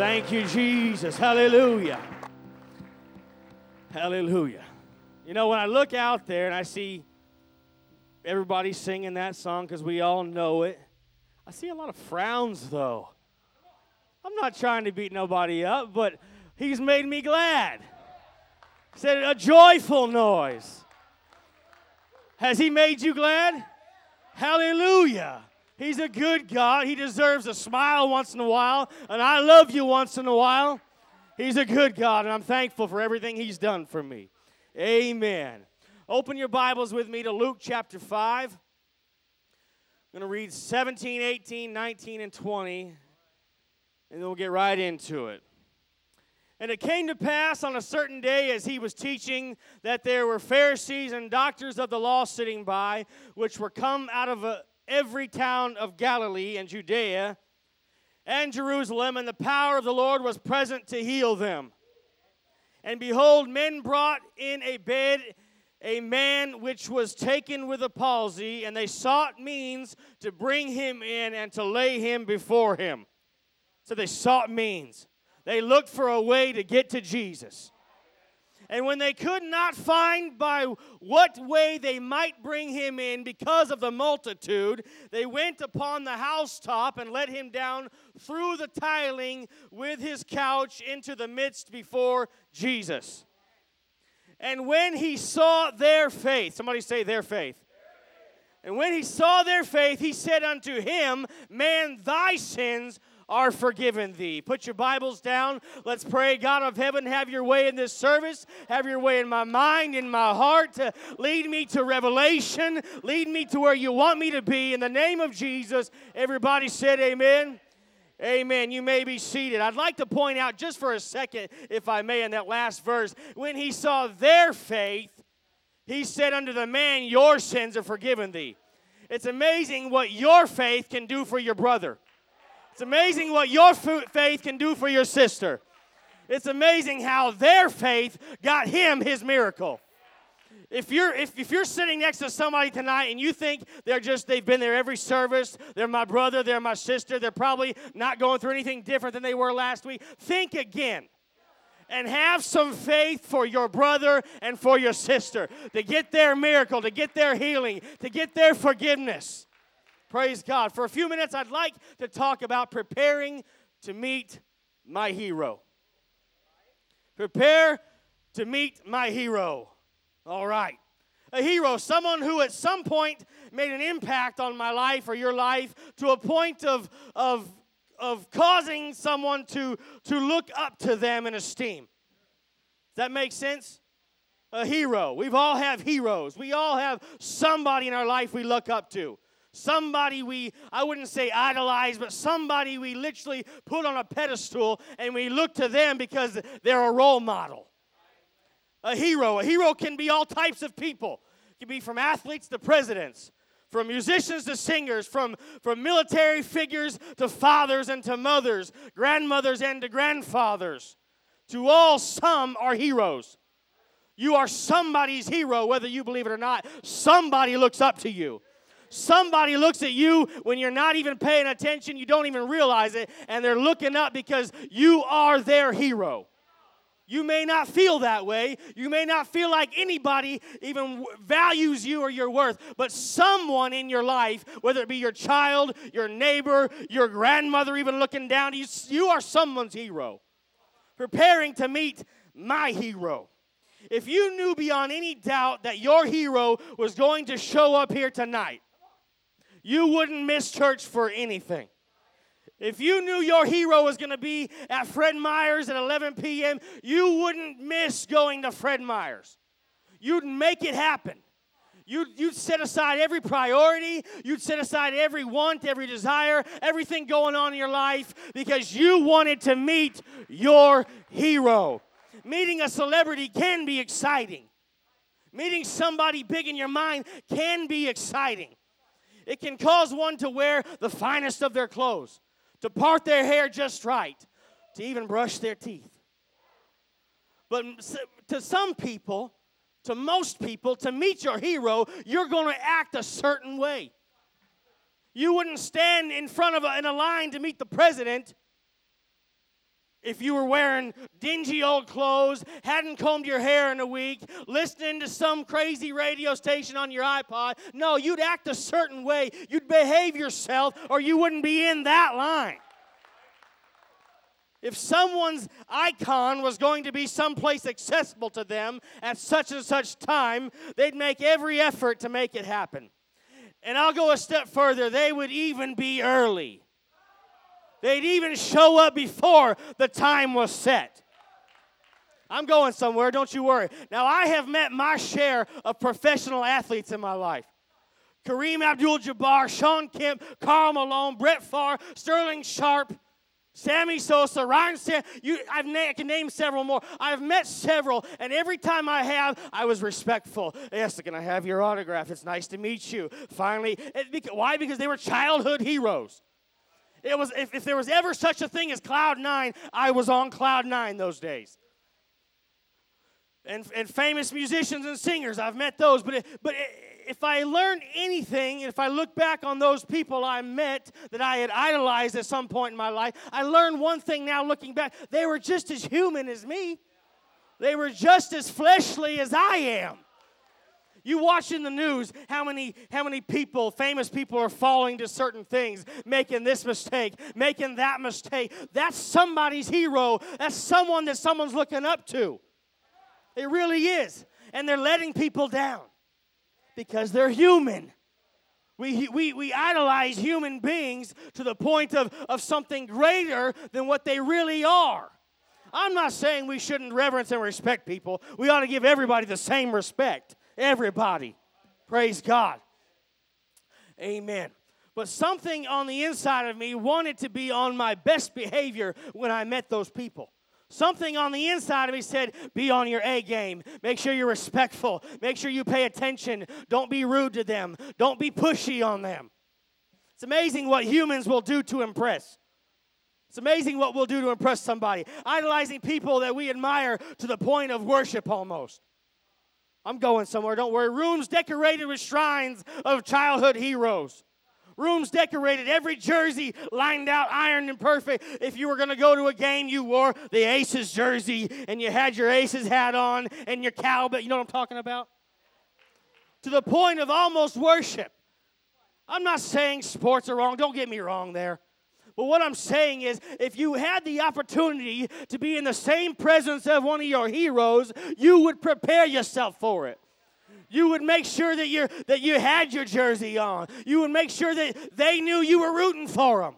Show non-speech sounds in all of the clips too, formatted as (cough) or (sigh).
Thank you, Jesus. Hallelujah. Hallelujah. You know, when I look out there and I see everybody singing that song because we all know it, I see a lot of frowns, though. I'm not trying to beat nobody up, but he's made me glad. Said a joyful noise. Has he made you glad? Hallelujah. He's a good God. He deserves a smile once in a while, and I love you once in a while. He's a good God, and I'm thankful for everything He's done for me. Amen. Open your Bibles with me to Luke chapter 5. I'm going to read 17, 18, 19, and 20, and then we'll get right into it. And it came to pass on a certain day as he was teaching that there were Pharisees and doctors of the law sitting by, which were come out of a, every town of Galilee and Judea and Jerusalem, and the power of the Lord was present to heal them. And behold, men brought in a bed a man which was taken with a palsy, and they sought means to bring him in and to lay him before him. So they sought means. They looked for a way to get to Jesus. And when they could not find by what way they might bring him in because of the multitude, they went upon the housetop and let him down through the tiling with his couch into the midst before Jesus. And when he saw their faith, somebody say their faith. And when he saw their faith, he said unto him, Man, thy sins are forgiven thee. Put your Bibles down. Let's pray. God of heaven, have your way in this service. Have your way in my mind, in my heart. Uh, lead me to revelation. Lead me to where you want me to be. In the name of Jesus, everybody said amen. Amen. You may be seated. I'd like to point out just for a second, if I may, in that last verse, when he saw their faith, he said unto the man, Your sins are forgiven thee. It's amazing what your faith can do for your brother. It's amazing what your faith can do for your sister. It's amazing how their faith got him his miracle. If you're if, if you're sitting next to somebody tonight and you think they're just they've been there every service, they're my brother, they're my sister, they're probably not going through anything different than they were last week, think again and have some faith for your brother and for your sister to get their miracle, to get their healing, to get their forgiveness. Praise God. For a few minutes, I'd like to talk about preparing to meet my hero. Prepare to meet my hero. All right. A hero, someone who at some point made an impact on my life or your life to a point of, of, of causing someone to, to look up to them in esteem. Does that make sense? A hero. We've all have heroes. We all have somebody in our life we look up to. Somebody we, I wouldn't say idolize, but somebody we literally put on a pedestal and we look to them because they're a role model. A hero. A hero can be all types of people. It can be from athletes to presidents, from musicians to singers, from, from military figures to fathers and to mothers, grandmothers and to grandfathers. To all, some are heroes. You are somebody's hero, whether you believe it or not. Somebody looks up to you. Somebody looks at you when you're not even paying attention, you don't even realize it, and they're looking up because you are their hero. You may not feel that way. You may not feel like anybody even values you or your worth, but someone in your life, whether it be your child, your neighbor, your grandmother, even looking down you, you are someone's hero. Preparing to meet my hero. If you knew beyond any doubt that your hero was going to show up here tonight, you wouldn't miss church for anything. If you knew your hero was going to be at Fred Meyer's at 11 p.m., you wouldn't miss going to Fred Meyer's. You'd make it happen. You'd, you'd set aside every priority, you'd set aside every want, every desire, everything going on in your life because you wanted to meet your hero. Meeting a celebrity can be exciting, meeting somebody big in your mind can be exciting. It can cause one to wear the finest of their clothes, to part their hair just right, to even brush their teeth. But to some people, to most people, to meet your hero, you're going to act a certain way. You wouldn't stand in front of a, in a line to meet the president if you were wearing dingy old clothes, hadn't combed your hair in a week, listening to some crazy radio station on your iPod. No, you'd act a certain way. You'd behave yourself, or you wouldn't be in that line. If someone's icon was going to be someplace accessible to them at such and such time, they'd make every effort to make it happen. And I'll go a step further, they would even be early. They'd even show up before the time was set. I'm going somewhere, don't you worry. Now, I have met my share of professional athletes in my life. Kareem Abdul Jabbar, Shawn Kemp, Karl Malone, Brett Favre, Sterling Sharpe, Sammy Sosa, Ryan Sam, you, I've na- I can name several more. I've met several, and every time I have, I was respectful. Yes, can I have your autograph? It's nice to meet you. Finally, it, why? Because they were childhood heroes. It was if, if there was ever such a thing as cloud nine, I was on cloud nine those days. And, and famous musicians and singers, I've met those. But, it, but it, if I learned anything, if I look back on those people I met that I had idolized at some point in my life, I learned one thing now looking back. They were just as human as me, they were just as fleshly as I am. You watch in the news how many how many people, famous people are falling to certain things, making this mistake, making that mistake. That's somebody's hero. That's someone that someone's looking up to. It really is. And they're letting people down because they're human. We, we, we idolize human beings to the point of, of something greater than what they really are. I'm not saying we shouldn't reverence and respect people. We ought to give everybody the same respect. Everybody. Praise God. Amen. But something on the inside of me wanted to be on my best behavior when I met those people. Something on the inside of me said, Be on your A game. Make sure you're respectful. Make sure you pay attention. Don't be rude to them. Don't be pushy on them. It's amazing what humans will do to impress. It's amazing what we'll do to impress somebody. Idolizing people that we admire to the point of worship almost. I'm going somewhere, don't worry. Rooms decorated with shrines of childhood heroes. Rooms decorated, every jersey lined out, ironed and perfect. If you were going to go to a game, you wore the Aces jersey and you had your Aces hat on and your cowbell. You know what I'm talking about? To the point of almost worship. I'm not saying sports are wrong, don't get me wrong there. But what I'm saying is, if you had the opportunity to be in the same presence of one of your heroes, you would prepare yourself for it. You would make sure that you that you had your jersey on. You would make sure that they knew you were rooting for them.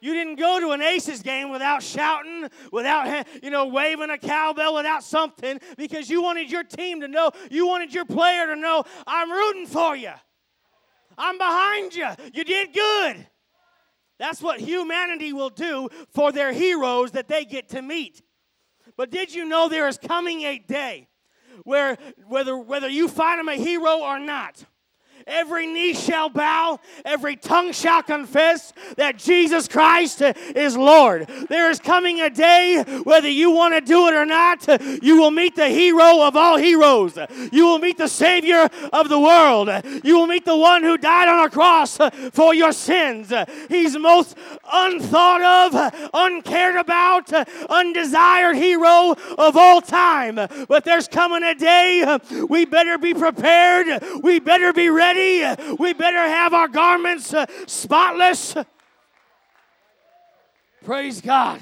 You didn't go to an Aces game without shouting, without you know waving a cowbell, without something, because you wanted your team to know, you wanted your player to know, I'm rooting for you. I'm behind you. You did good. That's what humanity will do for their heroes that they get to meet. But did you know there is coming a day where whether whether you find him a hero or not, Every knee shall bow, every tongue shall confess that Jesus Christ is Lord. There is coming a day, whether you want to do it or not, you will meet the hero of all heroes. You will meet the Savior of the world. You will meet the one who died on a cross for your sins. He's most unthought of, uncared about, undesired hero of all time. But there's coming a day we better be prepared. We better be ready ready. We better have our garments uh, spotless. Praise God.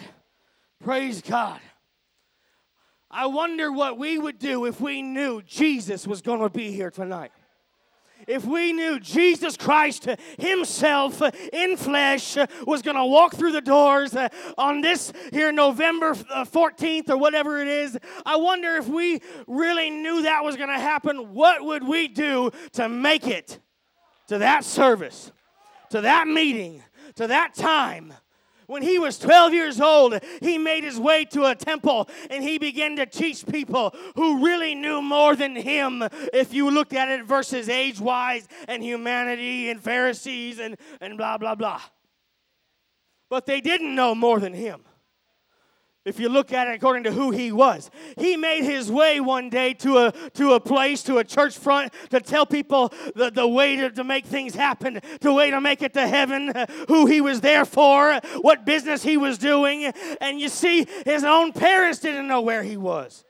Praise God. I wonder what we would do if we knew Jesus was going to be here tonight if we knew Jesus Christ Himself in flesh was going to walk through the doors uh, on this here November uh, 14th or whatever it is, I wonder if we really knew that was going to happen, what would we do to make it to that service, to that meeting, to that time? When he was 12 years old, he made his way to a temple and he began to teach people who really knew more than him. If you looked at it versus age wise and humanity and Pharisees and, and blah, blah, blah. But they didn't know more than him. If you look at it according to who he was. He made his way one day to a, to a place, to a church front, to tell people the, the way to, to make things happen, the way to make it to heaven, who he was there for, what business he was doing. And you see, his own parents didn't know where he was.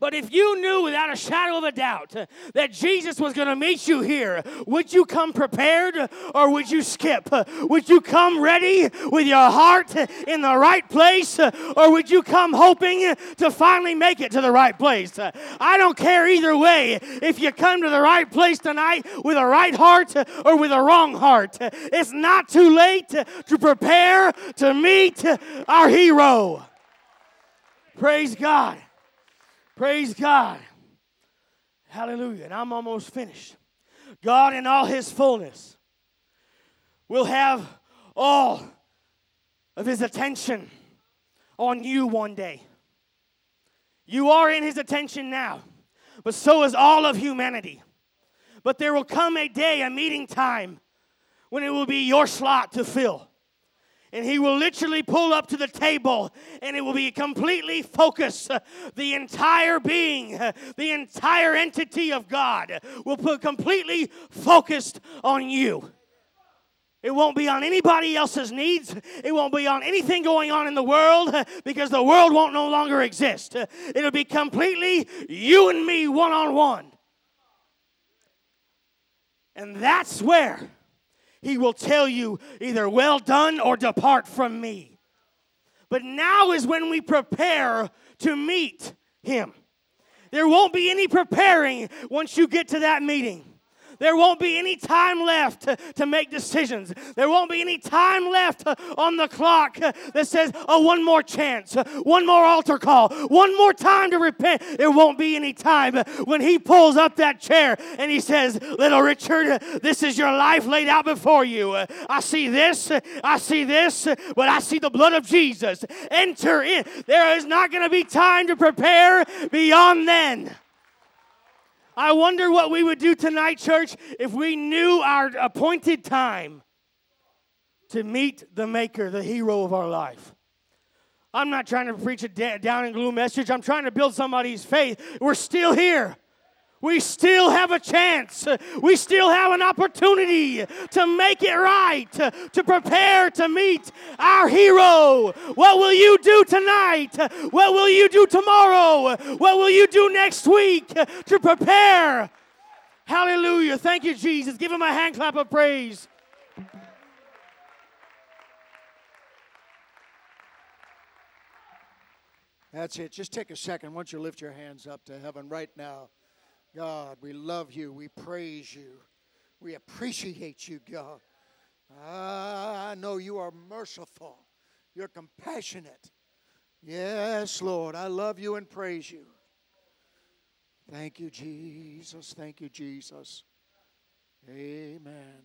But if you knew without a shadow of a doubt that Jesus was going to meet you here, would you come prepared or would you skip? Would you come ready with your heart in the right place or would you come hoping to finally make it to the right place? I don't care either way if you come to the right place tonight with a right heart or with a wrong heart. It's not too late to prepare to meet our hero. Praise God. Praise God. Hallelujah. And I'm almost finished. God, in all his fullness, will have all of his attention on you one day. You are in his attention now, but so is all of humanity. But there will come a day, a meeting time, when it will be your slot to fill and he will literally pull up to the table and it will be completely focused. The entire being, the entire entity of God will put completely focused on you. It won't be on anybody else's needs. It won't be on anything going on in the world because the world won't no longer exist. It'll be completely you and me one on one. And that's where he will tell you either well done or depart from me. But now is when we prepare to meet him. There won't be any preparing once you get to that meeting. There won't be any time left to, to make decisions. There won't be any time left uh, on the clock uh, that says, oh, one more chance, uh, one more altar call, one more time to repent. There won't be any time when he pulls up that chair and he says, Little Richard, this is your life laid out before you. I see this, I see this, but I see the blood of Jesus. Enter in. There is not going to be time to prepare beyond then. I wonder what we would do tonight, church, if we knew our appointed time to meet the Maker, the hero of our life. I'm not trying to preach a down and gloom message. I'm trying to build somebody's faith. We're still here. We still have a chance. We still have an opportunity to make it right, to prepare to meet our hero. What will you do tonight? What will you do tomorrow? What will you do next week to prepare? Hallelujah. Thank you, Jesus. Give him a hand clap of praise. That's it. Just take a second. Once you lift your hands up to heaven right now. God, we love you. We praise you. We appreciate you, God. Ah, I know you are merciful. You're compassionate. Yes, Lord. I love you and praise you. Thank you, Jesus. Thank you, Jesus. Amen.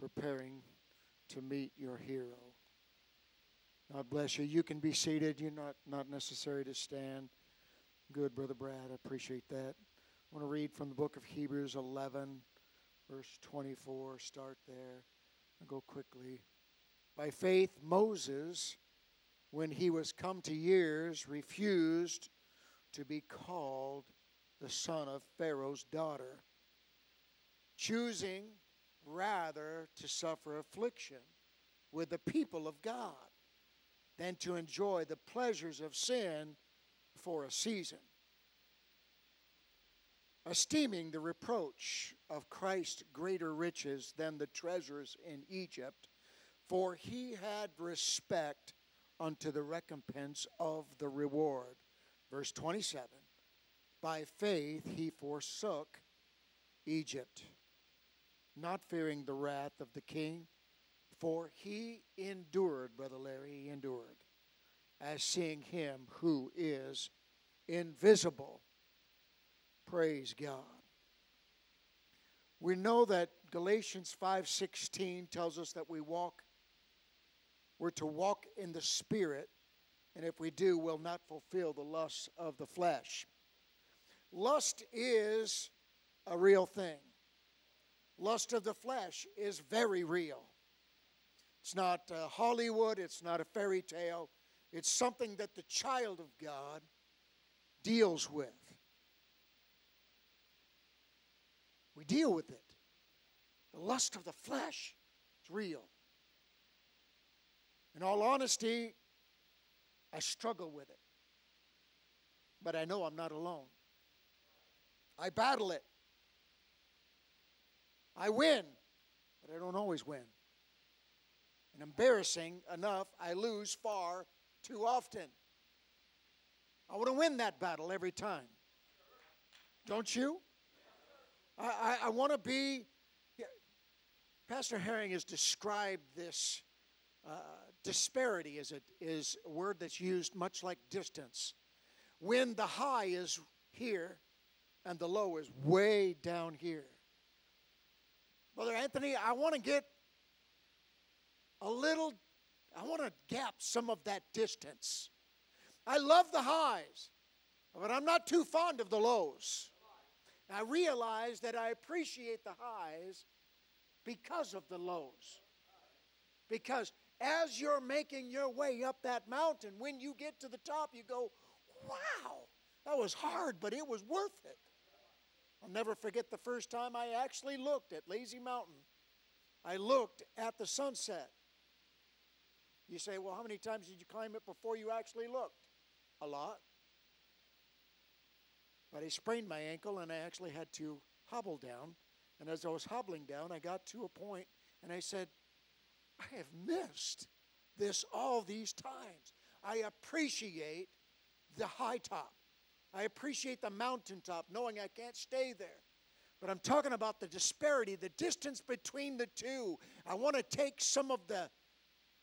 Preparing to meet your hero. God bless you. You can be seated. You're not, not necessary to stand. Good, Brother Brad. I appreciate that. I want to read from the book of Hebrews 11, verse 24. Start there. I'll go quickly. By faith, Moses, when he was come to years, refused to be called the son of Pharaoh's daughter, choosing rather to suffer affliction with the people of God than to enjoy the pleasures of sin for a season, esteeming the reproach of Christ greater riches than the treasures in Egypt, for he had respect unto the recompense of the reward. Verse 27 By faith he forsook Egypt, not fearing the wrath of the king, for he endured, Brother Larry, he endured as seeing him who is invisible. Praise God. We know that Galatians 5:16 tells us that we walk we're to walk in the spirit and if we do we'll not fulfill the lusts of the flesh. Lust is a real thing. Lust of the flesh is very real. It's not uh, Hollywood, it's not a fairy tale. It's something that the child of God deals with. We deal with it. The lust of the flesh is real. In all honesty, I struggle with it. But I know I'm not alone. I battle it. I win, but I don't always win. And embarrassing enough, I lose far too often. I want to win that battle every time. Don't you? I, I, I want to be. Pastor Herring has described this uh, disparity as a, is a word that's used much like distance. When the high is here and the low is way down here. Brother Anthony, I want to get a little, I want to gap some of that distance. I love the highs, but I'm not too fond of the lows. I realize that I appreciate the highs because of the lows. Because as you're making your way up that mountain, when you get to the top, you go, wow, that was hard, but it was worth it. I'll never forget the first time I actually looked at Lazy Mountain. I looked at the sunset. You say, well, how many times did you climb it before you actually looked? A lot. But I sprained my ankle and I actually had to hobble down. And as I was hobbling down, I got to a point and I said, I have missed this all these times. I appreciate the high top. I appreciate the mountaintop, knowing I can't stay there. But I'm talking about the disparity, the distance between the two. I want to take some of the,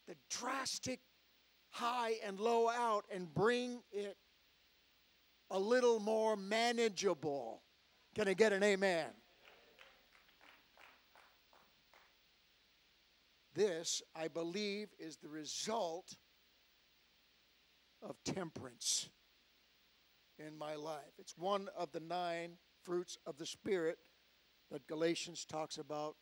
the drastic high and low out and bring it a little more manageable. Can I get an amen? This, I believe, is the result of temperance in my life. It's one of the nine fruits of the Spirit that Galatians talks about,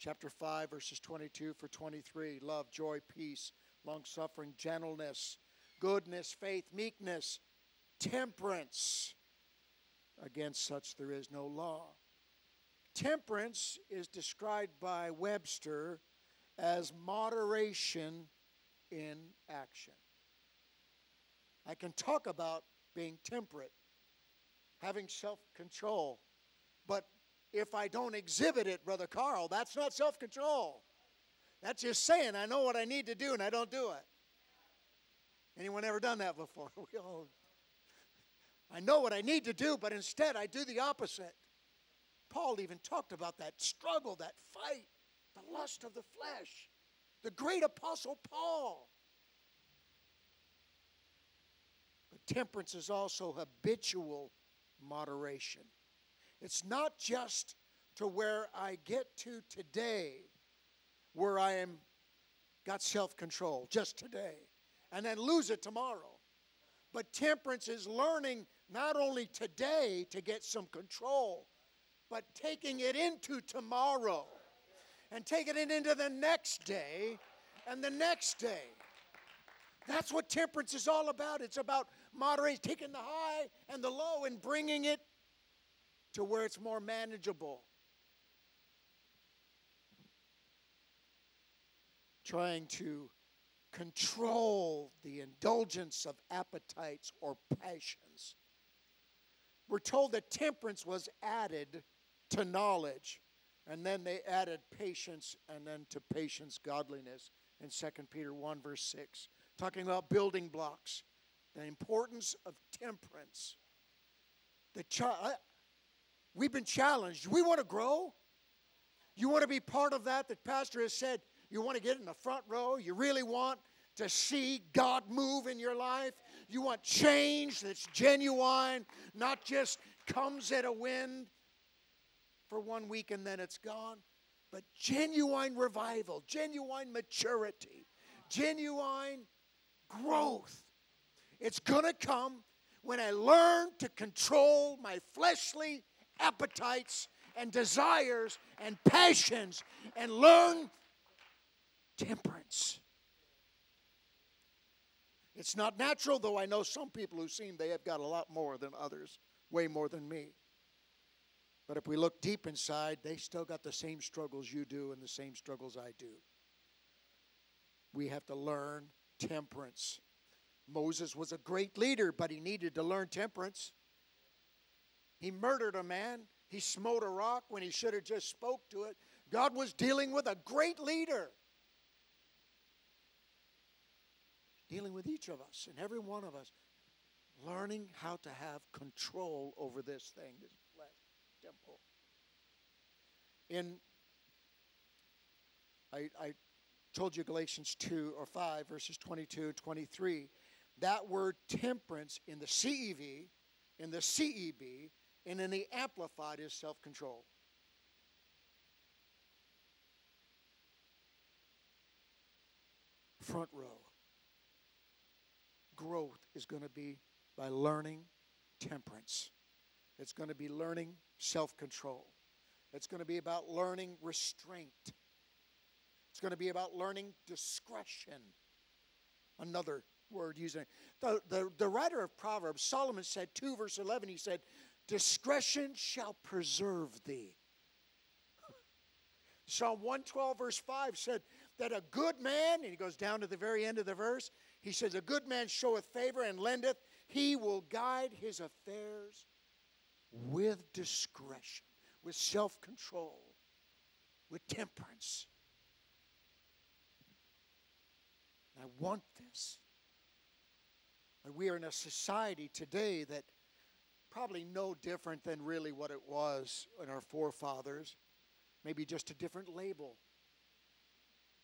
chapter 5, verses 22 for 23 love, joy, peace, long suffering, gentleness, goodness, faith, meekness, temperance. Against such there is no law. Temperance is described by Webster as moderation in action. I can talk about being temperate, having self control, but if I don't exhibit it, Brother Carl, that's not self control. That's just saying I know what I need to do and I don't do it. Anyone ever done that before? (laughs) We all, I know what I need to do, but instead I do the opposite. Paul even talked about that struggle, that fight the lust of the flesh. The great apostle Paul. But temperance is also habitual moderation. It's not just to where I get to today, where I am got self-control just today, and then lose it tomorrow. But temperance is learning not only today to get some control, but taking it into tomorrow and taking it into the next day and the next day. That's what temperance is all about. It's about moderating, taking the high and the low and bringing it to where it's more manageable. Trying to control the indulgence of appetites or passions. We're told that temperance was added to knowledge. And then they added patience, and then to patience, godliness in 2 Peter 1, verse 6, talking about building blocks, the importance of temperance. The child, we've been challenged. We want to grow. You want to be part of that, that Pastor has said, you want to get in the front row. You really want to see God move in your life. You want change that's genuine, not just comes at a wind for one week and then it's gone. But genuine revival, genuine maturity, genuine growth. It's going to come when I learn to control my fleshly appetites and desires and passions and learn temperance. It's not natural, though I know some people who seem they have got a lot more than others, way more than me. But if we look deep inside, they still got the same struggles you do and the same struggles I do. We have to learn temperance. Moses was a great leader, but he needed to learn temperance. He murdered a man, he smote a rock when he should have just spoke to it. God was dealing with a great leader. Dealing with each of us and every one of us, learning how to have control over this thing, this flesh temple. In I, I told you Galatians 2 or 5, verses 22 and 23. That word temperance in the CEV, in the CEB, and then he Amplified his self control. Front row. Growth is going to be by learning temperance. It's going to be learning self control. It's going to be about learning restraint. It's going to be about learning discretion. Another word using the, the, the writer of Proverbs, Solomon said 2 verse 11, he said, Discretion shall preserve thee. (laughs) Psalm 112 verse 5 said that a good man, and he goes down to the very end of the verse, he says, A good man showeth favor and lendeth, he will guide his affairs with discretion, with self control, with temperance. I want this. And we are in a society today that probably no different than really what it was in our forefathers, maybe just a different label.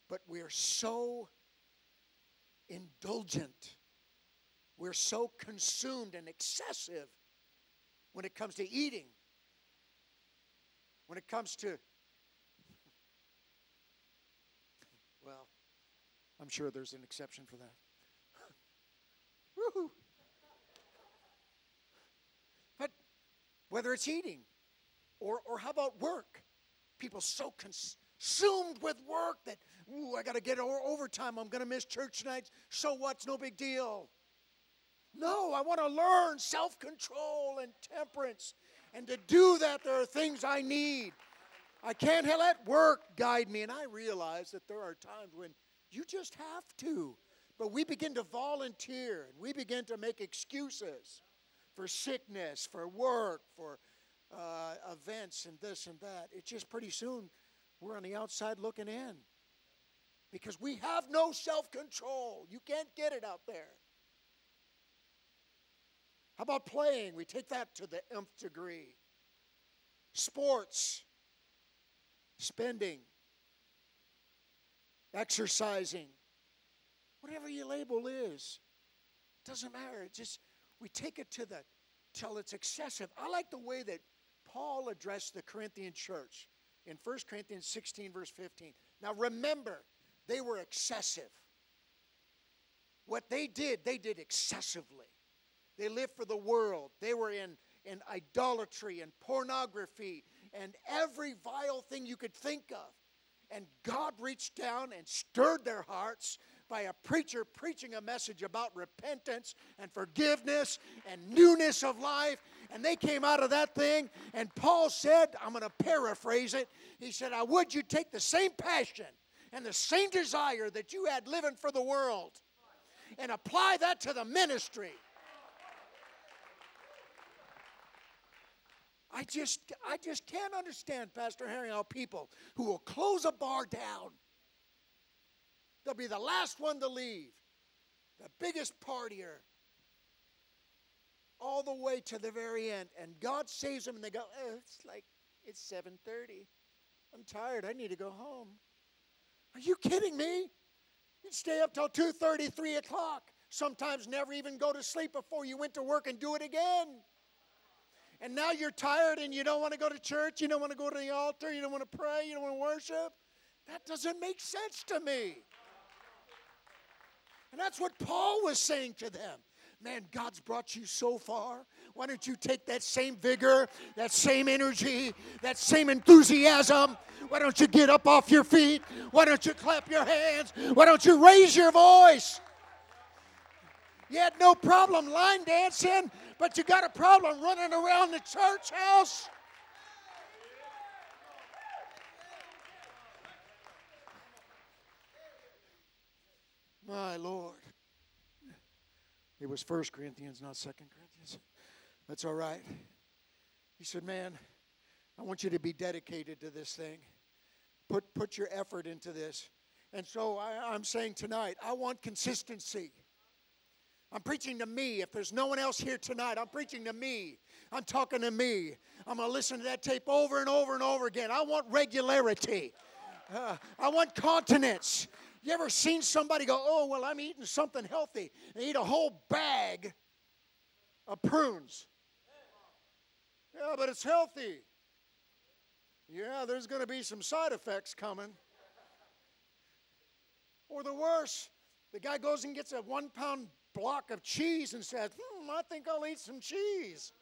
But we're so indulgent, we're so consumed and excessive when it comes to eating, when it comes to, well, I'm sure there's an exception for that. Woohoo! But whether it's eating or, or how about work? People so consumed with work that, ooh, I got to get overtime. I'm going to miss church nights. So what's no big deal. No, I want to learn self control and temperance. And to do that, there are things I need. I can't let work guide me. And I realize that there are times when you just have to. But we begin to volunteer and we begin to make excuses for sickness, for work, for uh, events and this and that. It's just pretty soon we're on the outside looking in because we have no self control. You can't get it out there. How about playing? We take that to the nth degree. Sports, spending, exercising, whatever your label is, doesn't matter. It just we take it to the till it's excessive. I like the way that Paul addressed the Corinthian church in 1 Corinthians 16, verse 15. Now remember, they were excessive. What they did, they did excessively. They lived for the world. They were in, in idolatry and pornography and every vile thing you could think of. And God reached down and stirred their hearts by a preacher preaching a message about repentance and forgiveness and newness of life. And they came out of that thing, and Paul said, I'm going to paraphrase it. He said, I would you take the same passion and the same desire that you had living for the world and apply that to the ministry. I just, I just can't understand, Pastor Harry, how people who will close a bar down, they'll be the last one to leave, the biggest partier, all the way to the very end, and God saves them, and they go, oh, "It's like it's 7:30. I'm tired. I need to go home." Are you kidding me? You'd stay up till 2:30, 3 o'clock. Sometimes never even go to sleep before you went to work and do it again and now you're tired and you don't want to go to church, you don't want to go to the altar, you don't want to pray, you don't want to worship. That doesn't make sense to me. And that's what Paul was saying to them. Man, God's brought you so far. Why don't you take that same vigor, that same energy, that same enthusiasm? Why don't you get up off your feet? Why don't you clap your hands? Why don't you raise your voice? You had no problem line dancing, but you got a problem running around the church house. My Lord. It was First Corinthians, not Second Corinthians. That's all right. He said, Man, I want you to be dedicated to this thing. Put, put your effort into this. And so I, I'm saying tonight, I want consistency. I'm preaching to me. If there's no one else here tonight, I'm preaching to me. I'm talking to me. I'm going to listen to that tape over and over and over again. I want regularity. Uh, I want continence. You ever seen somebody go, oh, well, I'm eating something healthy, and eat a whole bag of prunes? Yeah, but it's healthy. Yeah, there's going to be some side effects coming. Or the worst, the guy goes and gets a one pound block of cheese and says, hmm, I think I'll eat some cheese.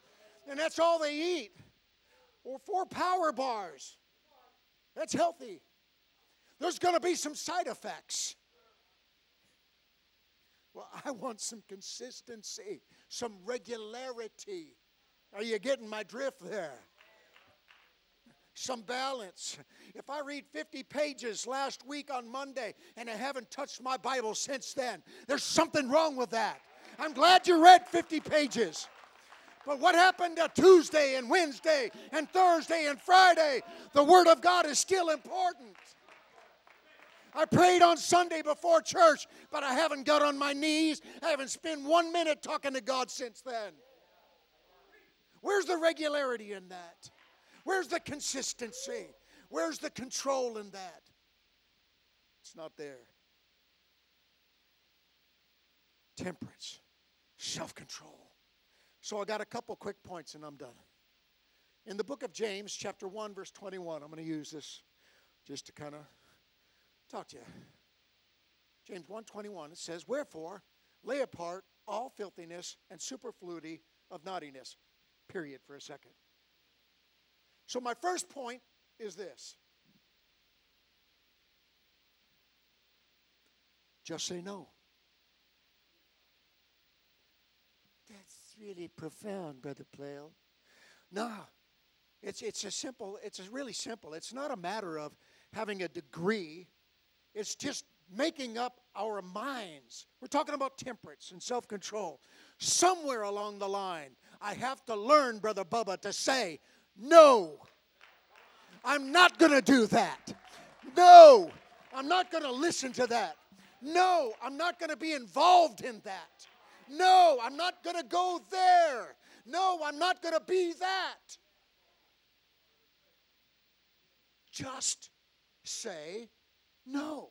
And that's all they eat. Or four power bars. That's healthy. There's going to be some side effects. Well, I want some consistency, some regularity. Are you getting my drift there? Some balance. If I read 50 pages last week on Monday and I haven't touched my Bible since then, there's something wrong with that. I'm glad you read 50 pages. But what happened to Tuesday and Wednesday and Thursday and Friday? The Word of God is still important. I prayed on Sunday before church, but I haven't got on my knees. I haven't spent one minute talking to God since then. Where's the regularity in that? Where's the consistency? Where's the control in that? It's not there. Temperance, self control. So I got a couple quick points and I'm done. In the book of James, chapter 1, verse 21, I'm going to use this just to kind of talk to you. James 1:21 it says, "Wherefore lay apart all filthiness and superfluity of naughtiness." Period for a second. So my first point is this. Just say no. That's really profound, Brother Plale. No. It's, it's a simple, it's a really simple. It's not a matter of having a degree it's just making up our minds. We're talking about temperance and self control. Somewhere along the line, I have to learn, Brother Bubba, to say, no, I'm not going to do that. No, I'm not going to listen to that. No, I'm not going to be involved in that. No, I'm not going to go there. No, I'm not going to be that. Just say no.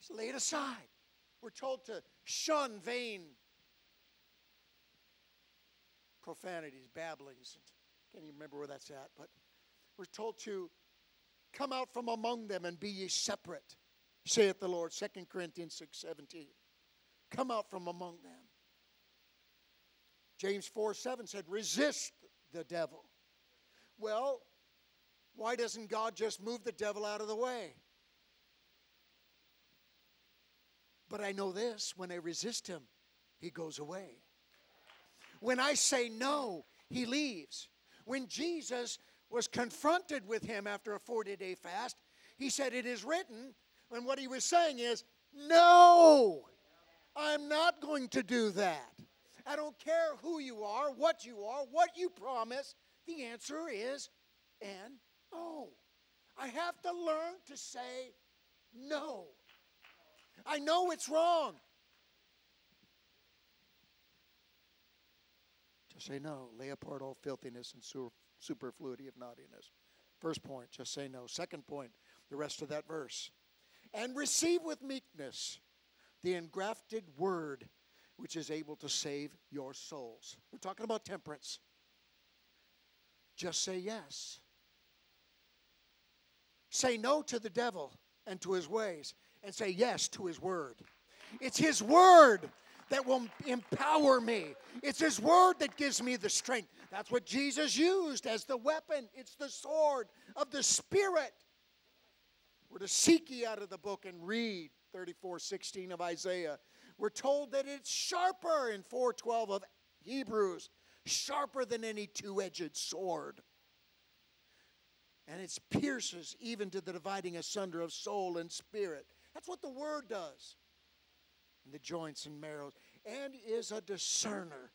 Just lay it aside. We're told to shun vain profanities, babblings. Can't even remember where that's at, but we're told to come out from among them and be ye separate, saith the Lord. 2 Corinthians 6 17. Come out from among them. James 4 7 said, resist the devil. Well, why doesn't God just move the devil out of the way? But I know this when I resist him, he goes away. When I say no, he leaves. When Jesus was confronted with him after a 40 day fast, he said, It is written. And what he was saying is, No, I'm not going to do that. I don't care who you are, what you are, what you promise. The answer is and no. I have to learn to say no. I know it's wrong. Just say no. Lay apart all filthiness and superfluity of naughtiness. First point, just say no. Second point, the rest of that verse. And receive with meekness the engrafted word which is able to save your souls. We're talking about temperance. Just say yes. Say no to the devil and to his ways and say yes to His Word. It's His Word that will empower me. It's His Word that gives me the strength. That's what Jesus used as the weapon. It's the sword of the Spirit. We're to seek ye out of the book and read 34 16 of Isaiah. We're told that it's sharper in 412 of Hebrews, sharper than any two edged sword. And it pierces even to the dividing asunder of soul and spirit. That's what the Word does. And the joints and marrows. And is a discerner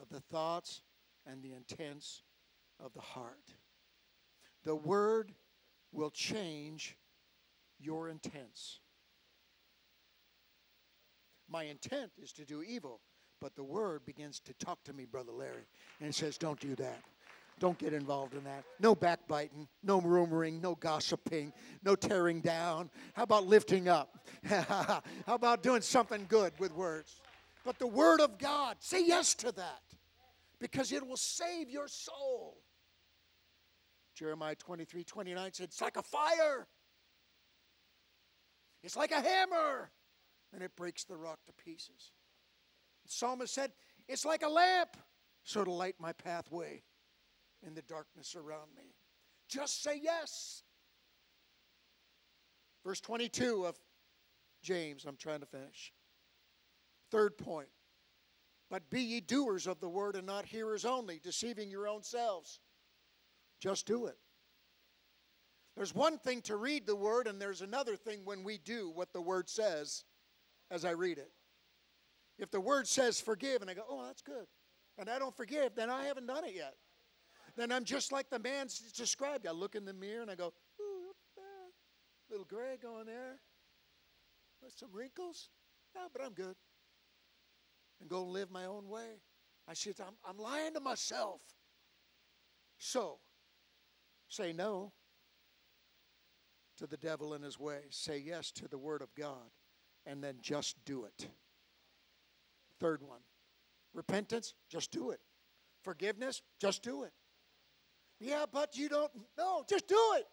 of the thoughts and the intents of the heart. The Word will change your intents. My intent is to do evil, but the word begins to talk to me, Brother Larry, and says, Don't do that. Don't get involved in that. No backbiting, no rumoring, no gossiping, no tearing down. How about lifting up? (laughs) How about doing something good with words? But the Word of God, say yes to that because it will save your soul. Jeremiah 23 29 said, It's like a fire, it's like a hammer, and it breaks the rock to pieces. The psalmist said, It's like a lamp, so to light my pathway in the darkness around me. Just say yes. Verse 22 of James, I'm trying to finish. Third point. But be ye doers of the word and not hearers only, deceiving your own selves. Just do it. There's one thing to read the word, and there's another thing when we do what the word says as I read it. If the word says forgive, and I go, oh, that's good, and I don't forgive, then I haven't done it yet. Then I'm just like the man described. I look in the mirror and I go, little gray going there, with some wrinkles. No, but I'm good. And go live my own way. I said, I'm, I'm lying to myself. So, say no to the devil and his ways. Say yes to the word of God. And then just do it. Third one repentance, just do it. Forgiveness, just do it. Yeah, but you don't. No, just do it.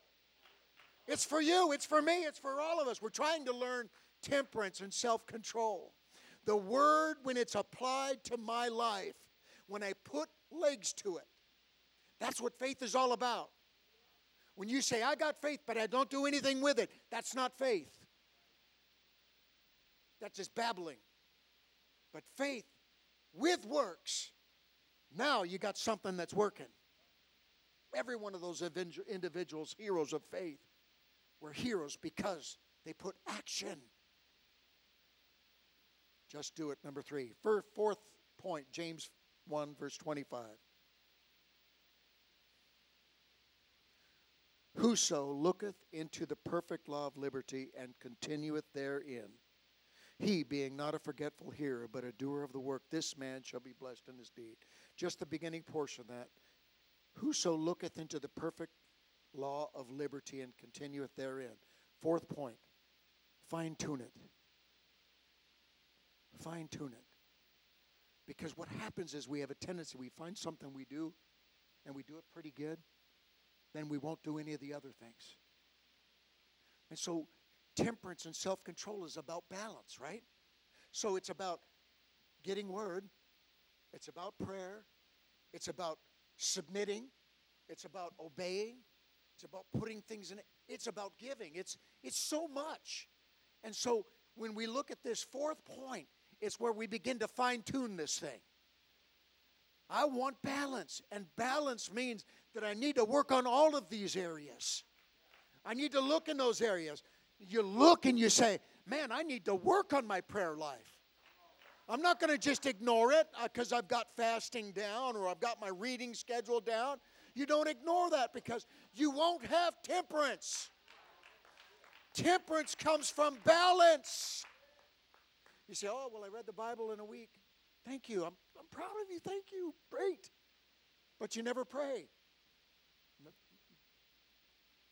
It's for you, it's for me, it's for all of us. We're trying to learn temperance and self control. The word, when it's applied to my life, when I put legs to it, that's what faith is all about. When you say, I got faith, but I don't do anything with it, that's not faith. That's just babbling. But faith with works, now you got something that's working. Every one of those individuals, heroes of faith, were heroes because they put action. Just do it. Number three. Fourth point, James 1, verse 25. Whoso looketh into the perfect law of liberty and continueth therein, he being not a forgetful hearer, but a doer of the work, this man shall be blessed in his deed. Just the beginning portion of that. Whoso looketh into the perfect law of liberty and continueth therein. Fourth point, fine tune it. Fine tune it. Because what happens is we have a tendency, we find something we do, and we do it pretty good, then we won't do any of the other things. And so, temperance and self control is about balance, right? So, it's about getting word, it's about prayer, it's about submitting, it's about obeying, it's about putting things in it, it's about giving. It's it's so much. And so when we look at this fourth point, it's where we begin to fine tune this thing. I want balance, and balance means that I need to work on all of these areas. I need to look in those areas. You look and you say, Man, I need to work on my prayer life. I'm not going to just ignore it because uh, I've got fasting down or I've got my reading schedule down. You don't ignore that because you won't have temperance. Temperance comes from balance. You say, Oh, well, I read the Bible in a week. Thank you. I'm, I'm proud of you. Thank you. Great. But you never pray.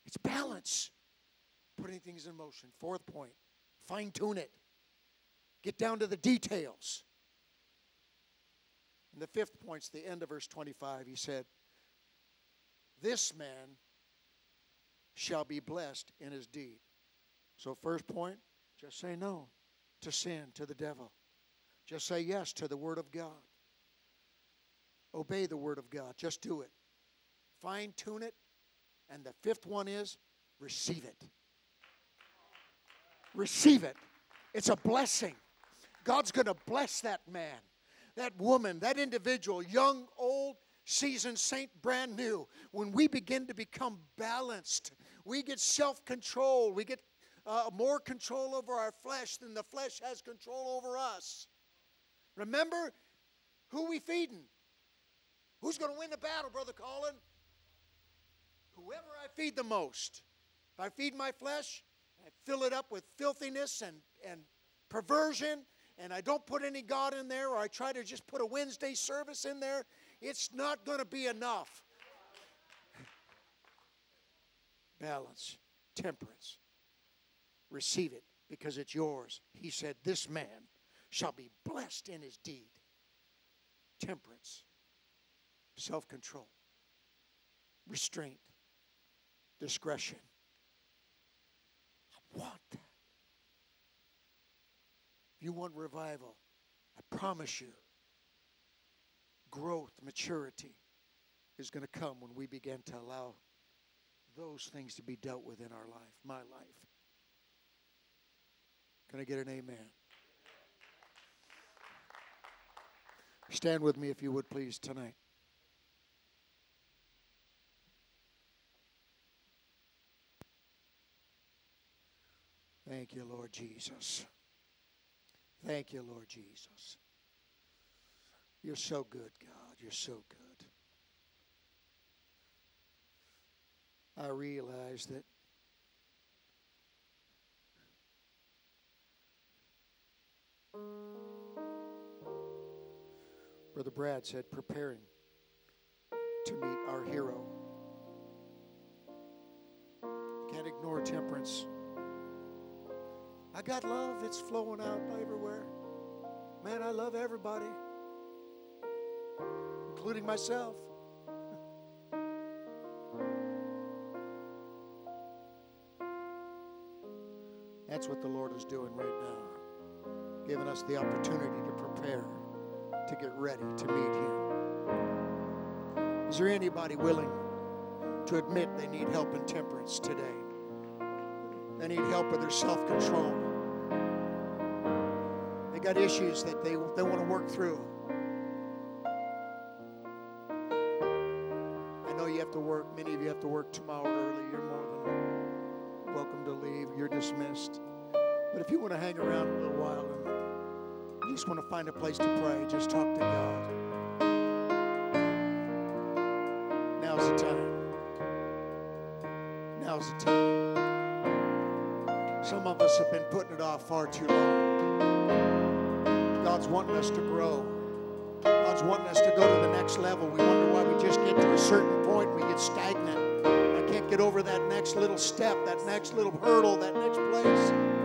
It's balance, putting things in motion. Fourth point fine tune it. Get down to the details. And the fifth point's the end of verse 25. He said, This man shall be blessed in his deed. So, first point, just say no to sin, to the devil. Just say yes to the Word of God. Obey the Word of God. Just do it. Fine tune it. And the fifth one is receive it. Receive it. It's a blessing. God's going to bless that man, that woman, that individual, young, old, seasoned saint, brand new. When we begin to become balanced, we get self control, we get uh, more control over our flesh than the flesh has control over us. Remember who we feeding? Who's going to win the battle, Brother Colin? Whoever I feed the most. If I feed my flesh, I fill it up with filthiness and, and perversion, and I don't put any God in there, or I try to just put a Wednesday service in there, it's not going to be enough. (laughs) Balance, temperance. Receive it because it's yours. He said, This man shall be blessed in his deed. Temperance, self control, restraint, discretion. I want you want revival, I promise you, growth, maturity is going to come when we begin to allow those things to be dealt with in our life, my life. Can I get an amen? Stand with me if you would please tonight. Thank you, Lord Jesus. Thank you, Lord Jesus. You're so good, God. You're so good. I realize that Brother Brad said, preparing to meet our hero. Can't ignore temperance. I got love, it's flowing out everywhere. Man, I love everybody, including myself. That's what the Lord is doing right now, giving us the opportunity to prepare, to get ready to meet Him. Is there anybody willing to admit they need help in temperance today? They need help with their self control. They got issues that they, they want to work through. I know you have to work, many of you have to work tomorrow early. You're more than welcome to leave. You're dismissed. But if you want to hang around a little while and you just want to find a place to pray, just talk to God. Now's the time. Now's the time. Some of us have been putting it off far too long. Wanting us to grow. God's wanting us to go to the next level. We wonder why we just get to a certain point, we get stagnant. I can't get over that next little step, that next little hurdle, that next place.